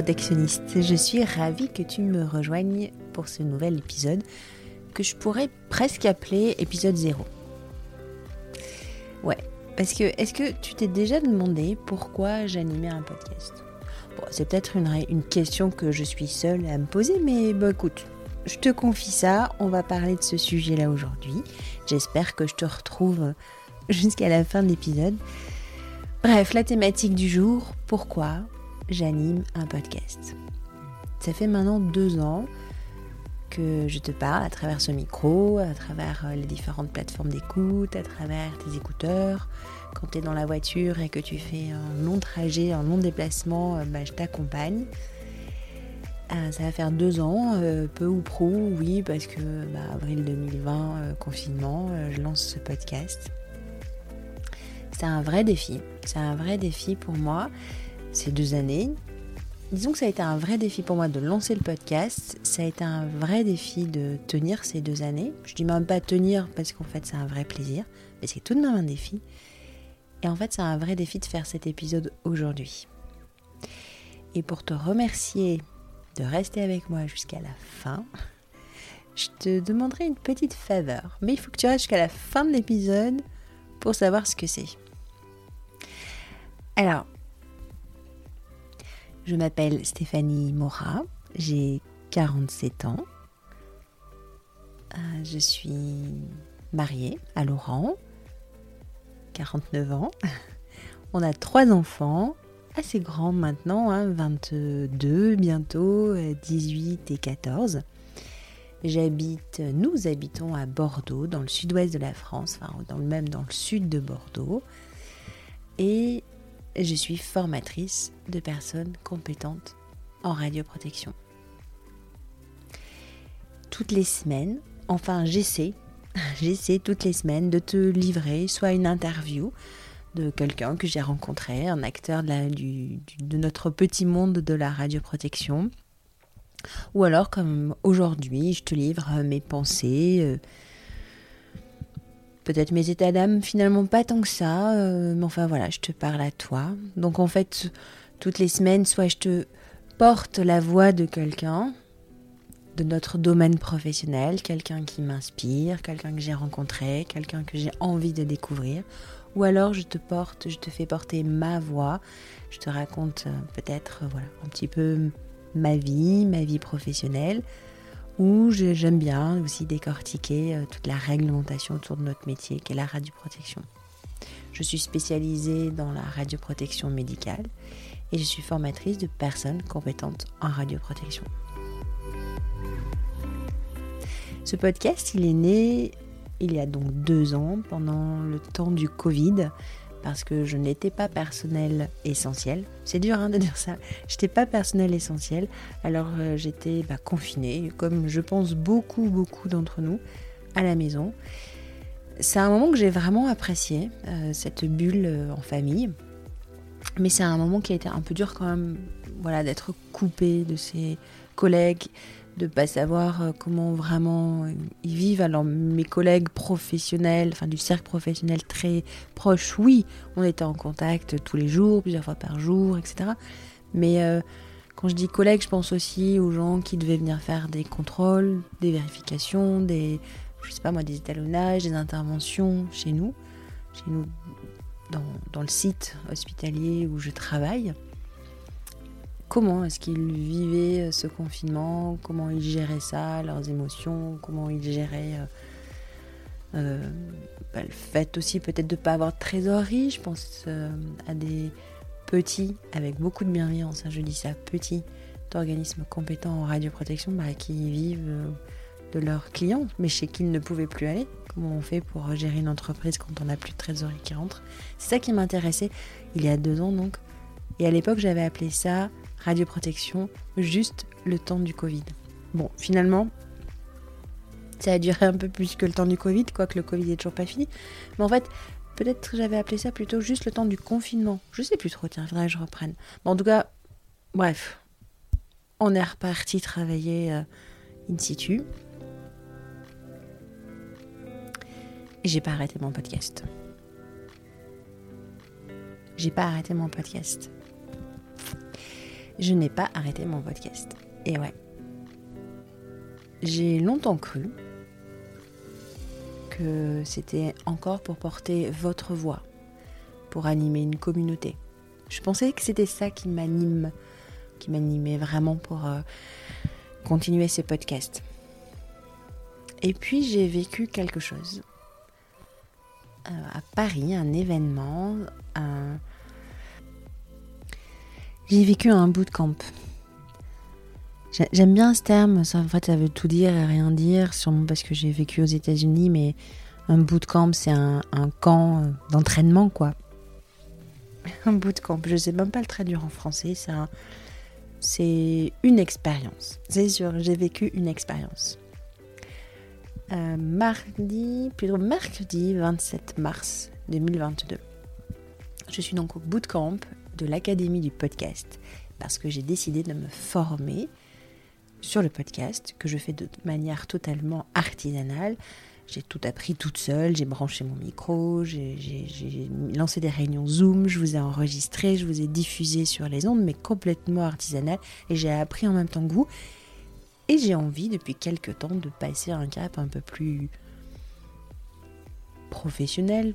protectionniste. Je suis ravie que tu me rejoignes pour ce nouvel épisode que je pourrais presque appeler épisode 0. Ouais, parce que est-ce que tu t'es déjà demandé pourquoi j'animais un podcast? Bon, c'est peut-être une, question que je suis seule à me poser, mais bon, écoute, je te confie ça, on va parler de ce sujet-là aujourd'hui. J'espère que je te retrouve jusqu'à la fin de l'épisode. Bref, la thématique du jour, pourquoi? J'anime un podcast. Ça fait maintenant deux ans que je te parle à travers ce micro, à travers euh, les différentes plateformes d'écoute, à travers tes écouteurs. Quand tu es dans la voiture et que tu fais un long trajet, un long déplacement, euh, bah, je t'accompagne. Euh, ça va faire deux ans, peu ou prou, oui, parce que bah, avril 2020, confinement, je lance ce podcast. C'est un vrai défi. C'est un vrai défi pour moi ces deux années. Disons que ça a été un vrai défi pour moi de lancer le podcast. Ça a été un vrai défi de tenir ces deux années. Je dis même pas tenir parce qu'en fait c'est un vrai plaisir, mais c'est tout de même un défi. Et en fait c'est un vrai défi de faire cet épisode aujourd'hui. Et pour te remercier de rester avec moi jusqu'à la fin, je te demanderai une petite faveur. Mais il faut que tu restes jusqu'à la fin de l'épisode pour savoir ce que c'est. Alors, je m'appelle Stéphanie Mora, j'ai 47 ans. Euh, je suis mariée à Laurent, 49 ans. On a trois enfants, assez grands maintenant, 22 hein, bientôt, 18 et 14. J'habite, nous habitons à Bordeaux, dans le sud-ouest de la France, enfin dans le même dans le sud de Bordeaux. Et je suis formatrice de personnes compétentes en radioprotection. Toutes les semaines, enfin j'essaie, j'essaie toutes les semaines de te livrer soit une interview de quelqu'un que j'ai rencontré, un acteur de, notre petit monde de la radioprotection, ou alors comme aujourd'hui, je te livre mes pensées, euh, peut-être mes états d'âme finalement pas tant que ça, euh, mais enfin voilà, je te parle à toi. Donc en fait, toutes les semaines, soit je te porte la voix de quelqu'un de notre domaine professionnel, quelqu'un qui m'inspire, quelqu'un que j'ai rencontré, quelqu'un que j'ai envie de découvrir, ou alors je te porte, je te fais porter ma voix, je te raconte euh, peut-être euh, voilà, un petit peu ma vie, ma vie professionnelle, où j'aime bien aussi décortiquer euh, toute la réglementation autour de notre métier, qui est la radioprotection. Je suis spécialisée dans la radioprotection médicale et je suis formatrice de personnes compétentes en radioprotection. Ce podcast, il est né il y a donc deux ans, pendant le temps du Covid, parce que je n'étais pas personnel essentiel. C'est dur hein, de dire ça. Je n'étais pas personnel essentiel, alors euh, j'étais bah, confinée, comme je pense beaucoup, beaucoup d'entre nous, à la maison. C'est un moment que j'ai vraiment apprécié, euh, cette bulle euh, en famille. Mais c'est un moment qui a été un peu dur quand même, voilà, d'être coupé de ses collègues, de pas savoir euh, comment vraiment euh, ils vivent. Alors mes collègues professionnels, enfin du cercle professionnel très proche, oui, on était en contact tous les jours, plusieurs fois par jour, etc. Mais euh, quand je dis collègues, je pense aussi aux gens qui devaient venir faire des contrôles, des vérifications, des, je sais pas moi, des étalonnages, des interventions chez nous, chez nous dans, dans le site hospitalier où je travaille comment est-ce qu'ils vivaient euh, ce confinement, comment ils géraient ça, leurs émotions, comment ils géraient euh, euh, bah, le fait aussi peut-être de ne pas avoir de trésorerie? Je pense à des petits, avec beaucoup de bienveillance, hein, je dis ça, petits d'organismes compétents en radioprotection bah, qui vivent de leurs clients, mais chez qui ils ne pouvaient plus aller. Comment on fait pour gérer une entreprise quand on n'a plus de trésorerie qui rentre? C'est ça qui m'intéressait il y a deux ans donc. Et à l'époque, j'avais appelé ça radioprotection juste le temps du Covid. Bon, finalement, ça a duré un peu plus que le temps du Covid, quoique le Covid est toujours pas fini. Mais en fait, peut-être j'avais appelé ça plutôt juste le temps du confinement. Je sais plus trop, tiens, il faudrait que je reprenne. Bon, en tout cas, bref, on est reparti travailler euh, in situ. Et j'ai pas arrêté mon podcast. J'ai pas arrêté mon podcast. Je n'ai pas arrêté mon podcast. Et ouais. J'ai longtemps cru que c'était encore pour porter votre voix, pour animer une communauté. Je pensais que c'était ça qui m'anime, qui m'animait vraiment pour euh, continuer ces podcasts. Et puis j'ai vécu quelque chose. Euh, à Paris, un événement, un... J'ai vécu un bootcamp. J'aime bien ce terme, ça, en fait ça veut tout dire et rien dire, sûrement parce que j'ai vécu aux États-Unis, mais un bootcamp c'est un, camp d'entraînement quoi. Un bootcamp, je sais même pas le traduire en français, c'est une expérience. C'est sûr, j'ai vécu une expérience. Euh, mardi, plutôt mercredi 27 mars 2022. Je suis donc au bootcamp de l'Académie du podcast parce que j'ai décidé de me former sur le podcast que je fais de manière totalement artisanale. J'ai tout appris toute seule, j'ai branché mon micro, j'ai lancé des réunions Zoom, je vous ai enregistré, je vous ai diffusé sur les ondes, mais complètement artisanal, et j'ai appris en même temps que vous. Et j'ai envie depuis quelques temps de passer un cap un peu plus professionnel.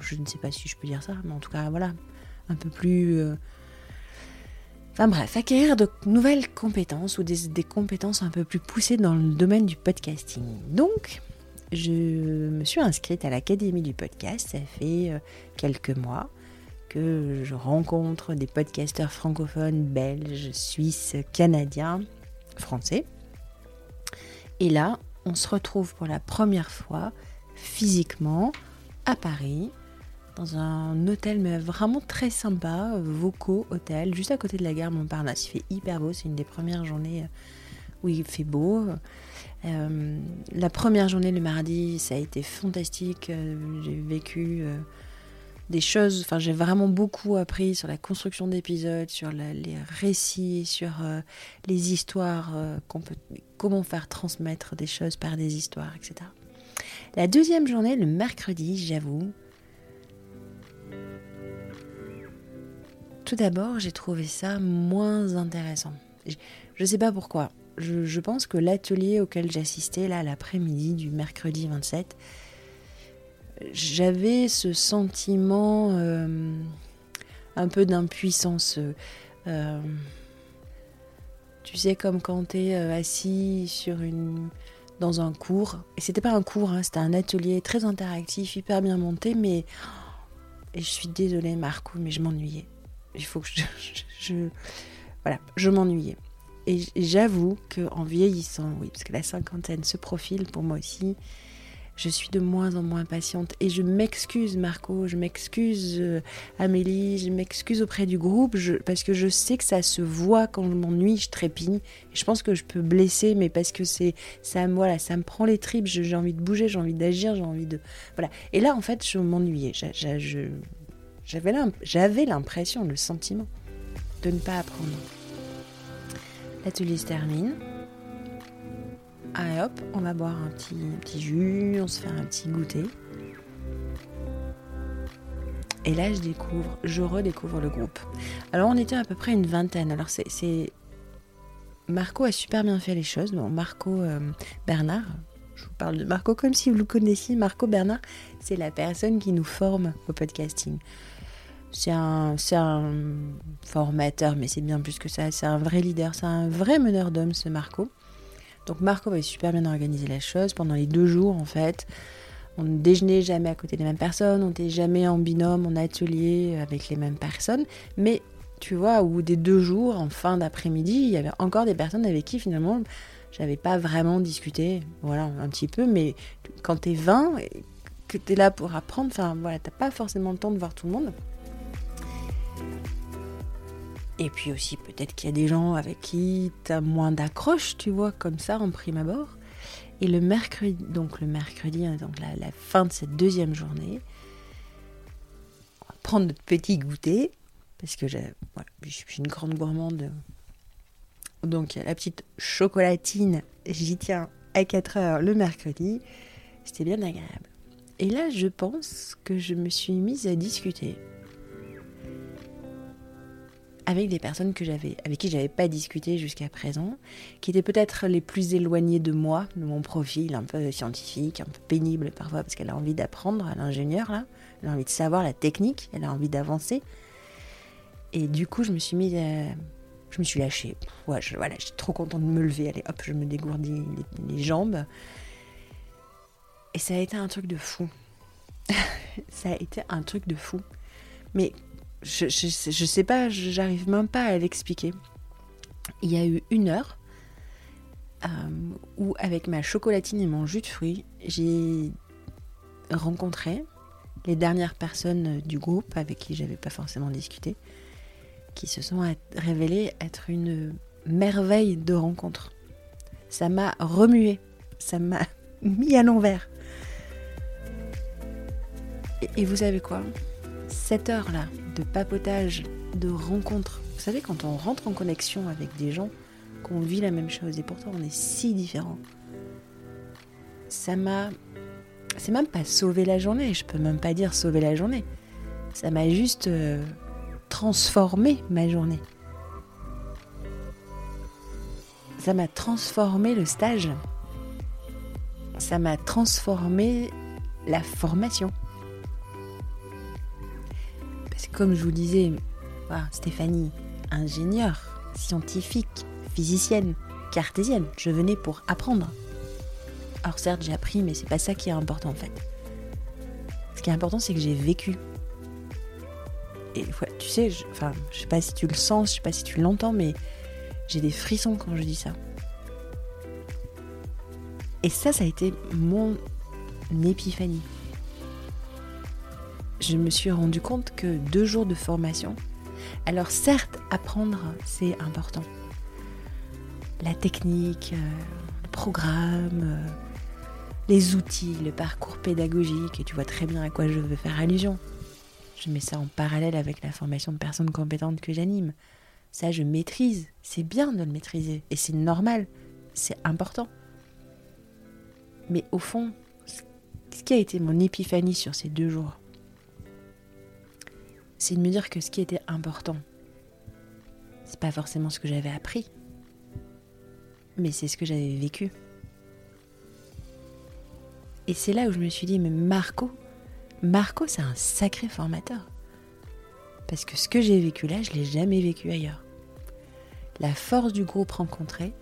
Je ne sais pas si je peux dire ça, mais en tout cas, voilà, un peu plus... Euh, enfin bref, acquérir de nouvelles compétences ou des, des, compétences un peu plus poussées dans le domaine du podcasting. Donc, je me suis inscrite à l'Académie du podcast, ça fait euh, quelques mois que je rencontre des podcasteurs francophones, belges, suisses, canadiens français. Et là, on se retrouve pour la première fois physiquement à Paris, dans un hôtel mais vraiment très sympa, Voco Hôtel, juste à côté de la gare Montparnasse. Il fait hyper beau, c'est une des premières journées où il fait beau. Euh, la première journée, le mardi, ça a été fantastique. Euh, j'ai vécu euh, des choses. Enfin, j'ai vraiment beaucoup appris sur la construction d'épisodes, sur les récits, sur euh, les histoires, euh, qu'on peut, comment faire transmettre des choses par des histoires, etc. La deuxième journée, le mercredi, j'avoue. Tout d'abord, j'ai trouvé ça moins intéressant. Je ne sais pas pourquoi. Je, pense que l'atelier auquel j'assistais là l'après-midi du mercredi 27, j'avais ce sentiment euh, un peu d'impuissance. Euh, tu sais, comme quand tu es euh, assis dans un cours. Et c'était pas un cours, hein, c'était un atelier très interactif, hyper bien monté, mais. Et je suis désolée, Marco, mais je m'ennuyais. Il faut que je. voilà, je m'ennuyais. Et j'avoue qu'en vieillissant, oui, parce que la cinquantaine se profile pour moi aussi, je suis de moins en moins patiente. Et je m'excuse, Marco, je m'excuse, euh, Amélie, je m'excuse auprès du groupe, parce que je sais que ça se voit quand je m'ennuie, je trépigne. Et je pense que je peux blesser, mais parce que c'est ça, voilà, ça me prend les tripes, j'ai envie de bouger, j'ai envie d'agir, j'ai envie de. Voilà. Et là, en fait, je m'ennuyais. J'avais l'impression, le sentiment de ne pas apprendre. L'atelier se termine. Allez hop, on va boire un petit, petit jus, on se fait un petit goûter. Et là, je découvre, je redécouvre le groupe. Alors, on était à peu près une vingtaine. Alors, c'est. Marco a super bien fait les choses. Bon, Marco euh, Bernard, je vous parle de Marco comme si vous le connaissiez. Marco Bernard, c'est la personne qui nous forme au podcasting. C'est un, formateur, mais c'est bien plus que ça. C'est un vrai leader, c'est un vrai meneur d'hommes, ce Marco. Donc Marco avait super bien organisé la chose pendant les deux jours en fait. On ne déjeunait jamais à côté des mêmes personnes, on n'était jamais en binôme, en atelier avec les mêmes personnes. Mais tu vois, au bout des deux jours, en fin d'après-midi, il y avait encore des personnes avec qui finalement j'avais pas vraiment discuté. Voilà, un petit peu, mais quand t'es 20, que t'es là pour apprendre, enfin voilà, t'as pas forcément le temps de voir tout le monde. Et puis aussi, peut-être qu'il y a des gens avec qui tu as moins d'accroche, tu vois, comme ça, en prime abord. Et le mercredi, donc le mercredi, hein, donc la, fin de cette deuxième journée, on va prendre notre petit goûter, parce que je suis une grande gourmande. Donc la petite chocolatine, j'y tiens à 4 heures le mercredi. C'était bien agréable. Et là, je pense que je me suis mise à discuter avec des personnes que j'avais, avec qui j'avais pas discuté jusqu'à présent, qui étaient peut-être les plus éloignées de moi, de mon profil un peu scientifique, un peu pénible parfois, parce qu'elle a envie d'apprendre, à l'ingénieur là, elle a envie de savoir la technique, elle a envie d'avancer. Et du coup, je me suis mise Je me suis lâchée. Ouais, voilà, j'étais trop contente de me lever. Allez, hop, je me dégourdis les jambes. Et ça a été un truc de fou. ça a été un truc de fou. Mais je, sais pas, j'arrive même pas à l'expliquer. Il y a eu une heure euh, où, avec ma chocolatine et mon jus de fruits, j'ai rencontré les dernières personnes du groupe avec qui j'avais pas forcément discuté, qui se sont révélées être une merveille de rencontre. Ça m'a remué, ça m'a mis à l'envers. Et, vous savez quoi? Cette heure-là de papotage, de rencontre, vous savez, quand on rentre en connexion avec des gens, qu'on vit la même chose et pourtant on est si différents, ça m'a. C'est même pas sauvé la journée, je peux même pas dire sauver la journée. Ça m'a juste euh, transformé ma journée. Ça m'a transformé le stage. Ça m'a transformé la formation comme je vous disais, Stéphanie, ingénieure, scientifique, physicienne, cartésienne, je venais pour apprendre. Alors certes, j'ai appris, mais c'est pas ça qui est important en fait. Ce qui est important, c'est que j'ai vécu. Et tu sais, je, enfin, je sais pas si tu le sens, je sais pas si tu l'entends, mais j'ai des frissons quand je dis ça. Et ça, ça a été mon épiphanie je me suis rendu compte que deux jours de formation, alors certes, apprendre, c'est important. La technique, euh, le programme, euh, les outils, le parcours pédagogique, et tu vois très bien à quoi je veux faire allusion. Je mets ça en parallèle avec la formation de personnes compétentes que j'anime. Ça, je maîtrise. C'est bien de le maîtriser. Et c'est normal. C'est important. Mais au fond, ce qui a été mon épiphanie sur ces deux jours, c'est de me dire que ce qui était important, c'est pas forcément ce que j'avais appris, mais c'est ce que j'avais vécu. Et c'est là où je me suis dit, mais Marco, Marco, c'est un sacré formateur. Parce que ce que j'ai vécu là, je l'ai jamais vécu ailleurs. La force du groupe rencontré,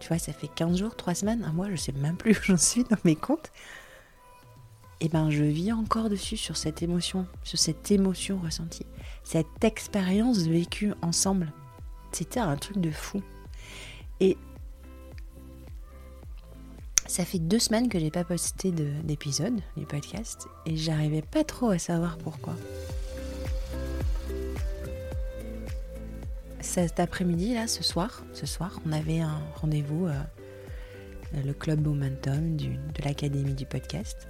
tu vois, ça fait 15 jours, 3 semaines, un mois, je sais même plus où j'en suis dans mes comptes eh ben je vis encore dessus sur cette émotion, sur cette émotion ressentie, cette expérience vécue ensemble. C'était un truc de fou. Et ça fait deux semaines que j'ai pas posté d'épisode du podcast et j'arrivais pas trop à savoir pourquoi. Cet après-midi là, ce soir, ce soir, on avait un rendez-vous, euh, le club Momentum de l'académie du podcast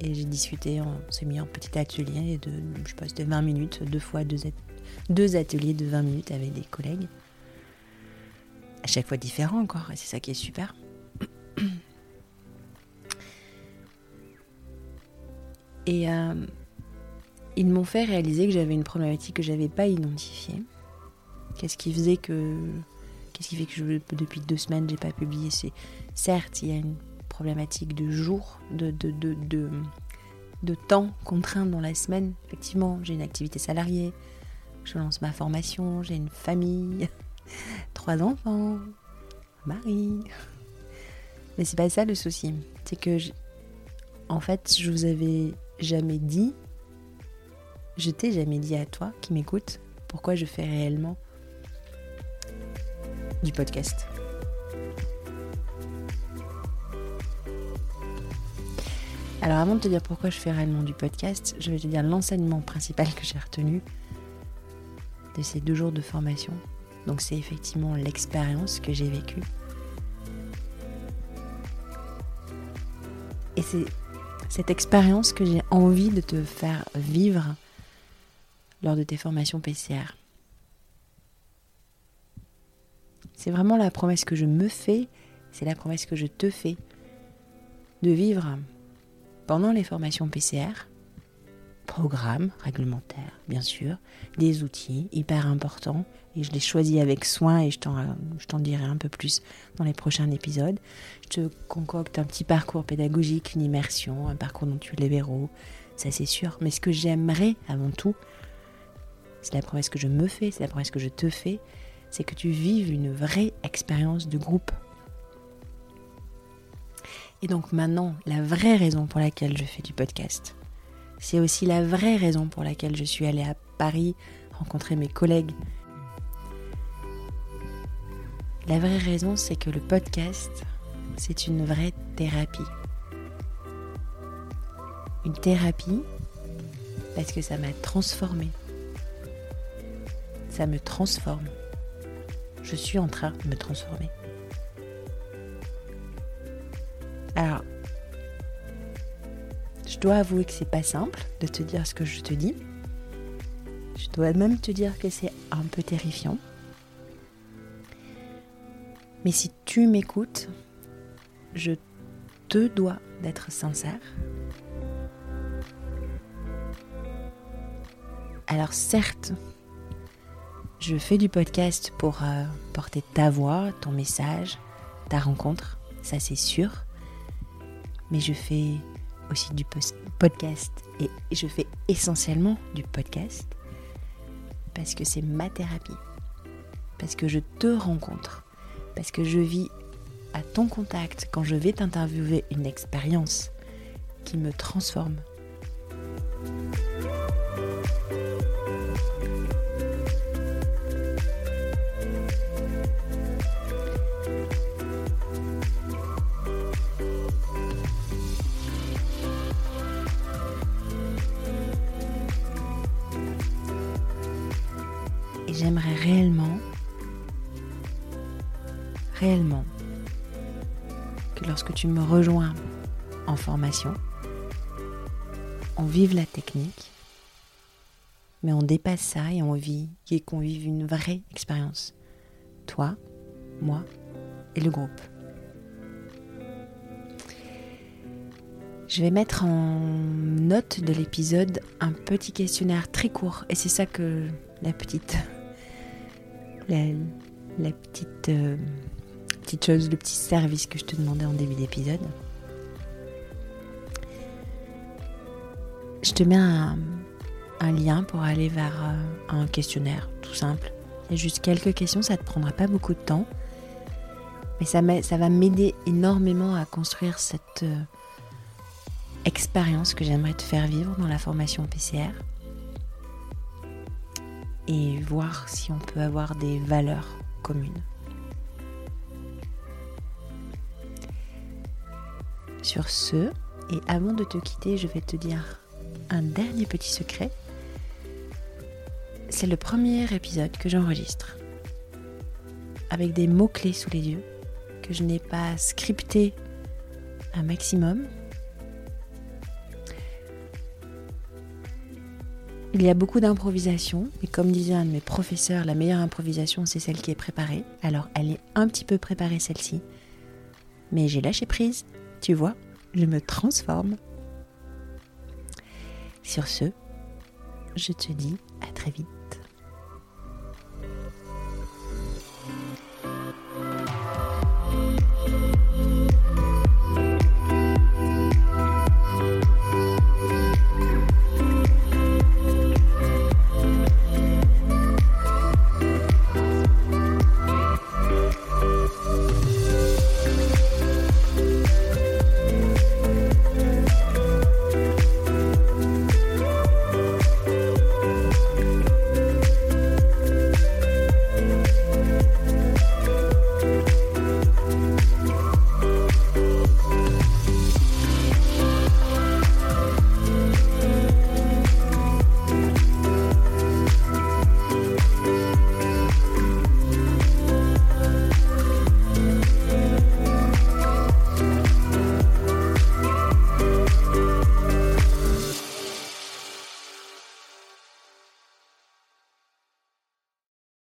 et j'ai discuté, on s'est mis en petit atelier de, je pense, de 20 minutes, deux fois deux, ateliers de 20 minutes avec des collègues. À chaque fois différents encore, et c'est ça qui est super. Et euh, ils m'ont fait réaliser que j'avais une problématique que j'avais pas identifiée. Qu'est-ce qui faisait que. Qu'est-ce qui fait que depuis deux semaines, j'ai pas publié C'est certes, il y a une problématique de jours, de, de, de, de, temps contraint dans la semaine. Effectivement, j'ai une activité salariée, je lance ma formation, j'ai une famille, trois enfants, mari. Mais c'est pas ça le souci. C'est que, en fait, je vous avais jamais dit, je t'ai jamais dit à toi qui m'écoute, pourquoi je fais réellement du podcast. Alors avant de te dire pourquoi je fais réellement du podcast, je vais te dire l'enseignement principal que j'ai retenu de ces deux jours de formation. Donc c'est effectivement l'expérience que j'ai vécue. Et c'est cette expérience que j'ai envie de te faire vivre lors de tes formations PCR. C'est vraiment la promesse que je me fais, c'est la promesse que je te fais de vivre pendant les formations PCR, programme réglementaire, bien sûr, des outils hyper importants, et je les choisis avec soin, et je t'en dirai un peu plus dans les prochains épisodes. Je te concocte un petit parcours pédagogique, une immersion, un parcours dont tu les verrous, ça c'est sûr. Mais ce que j'aimerais avant tout, c'est la promesse que je me fais, c'est la promesse que je te fais, c'est que tu vives une vraie expérience de groupe. Et donc maintenant, la vraie raison pour laquelle je fais du podcast, c'est aussi la vraie raison pour laquelle je suis allée à Paris rencontrer mes collègues. La vraie raison, c'est que le podcast, c'est une vraie thérapie. Une thérapie parce que ça m'a transformée. Ça me transforme. Je suis en train de me transformer. Dois avouer que c'est pas simple de te dire ce que je te dis. Je dois même te dire que c'est un peu terrifiant. Mais si tu m'écoutes, je te dois d'être sincère. Alors certes, je fais du podcast pour euh, porter ta voix, ton message, ta rencontre, ça c'est sûr. Mais je fais aussi du podcast et je fais essentiellement du podcast parce que c'est ma thérapie, parce que je te rencontre, parce que je vis à ton contact quand je vais t'interviewer une expérience qui me transforme, tu me rejoins en formation, on vive la technique, mais on dépasse ça et on vit, et qu'on vive une vraie expérience. Toi, moi et le groupe. Je vais mettre en note de l'épisode un petit questionnaire très court et c'est ça que la petite la, petite, euh, chose, le petit service que je te demandais en début d'épisode. Je te mets un, lien pour aller vers euh, un questionnaire, tout simple. Il y a juste quelques questions, ça ne te prendra pas beaucoup de temps. Mais ça, ça va m'aider énormément à construire cette euh, expérience que j'aimerais te faire vivre dans la formation PCR et voir si on peut avoir des valeurs communes. Sur ce, et avant de te quitter, je vais te dire un dernier petit secret. C'est le premier épisode que j'enregistre avec des mots-clés sous les yeux que je n'ai pas scripté un maximum Il y a beaucoup d'improvisation, et comme disait un de mes professeurs, la meilleure improvisation, c'est celle qui est préparée. Alors, elle est un petit peu préparée, celle-ci. Mais j'ai lâché prise, tu vois, je me transforme. Sur ce, je te dis à très vite.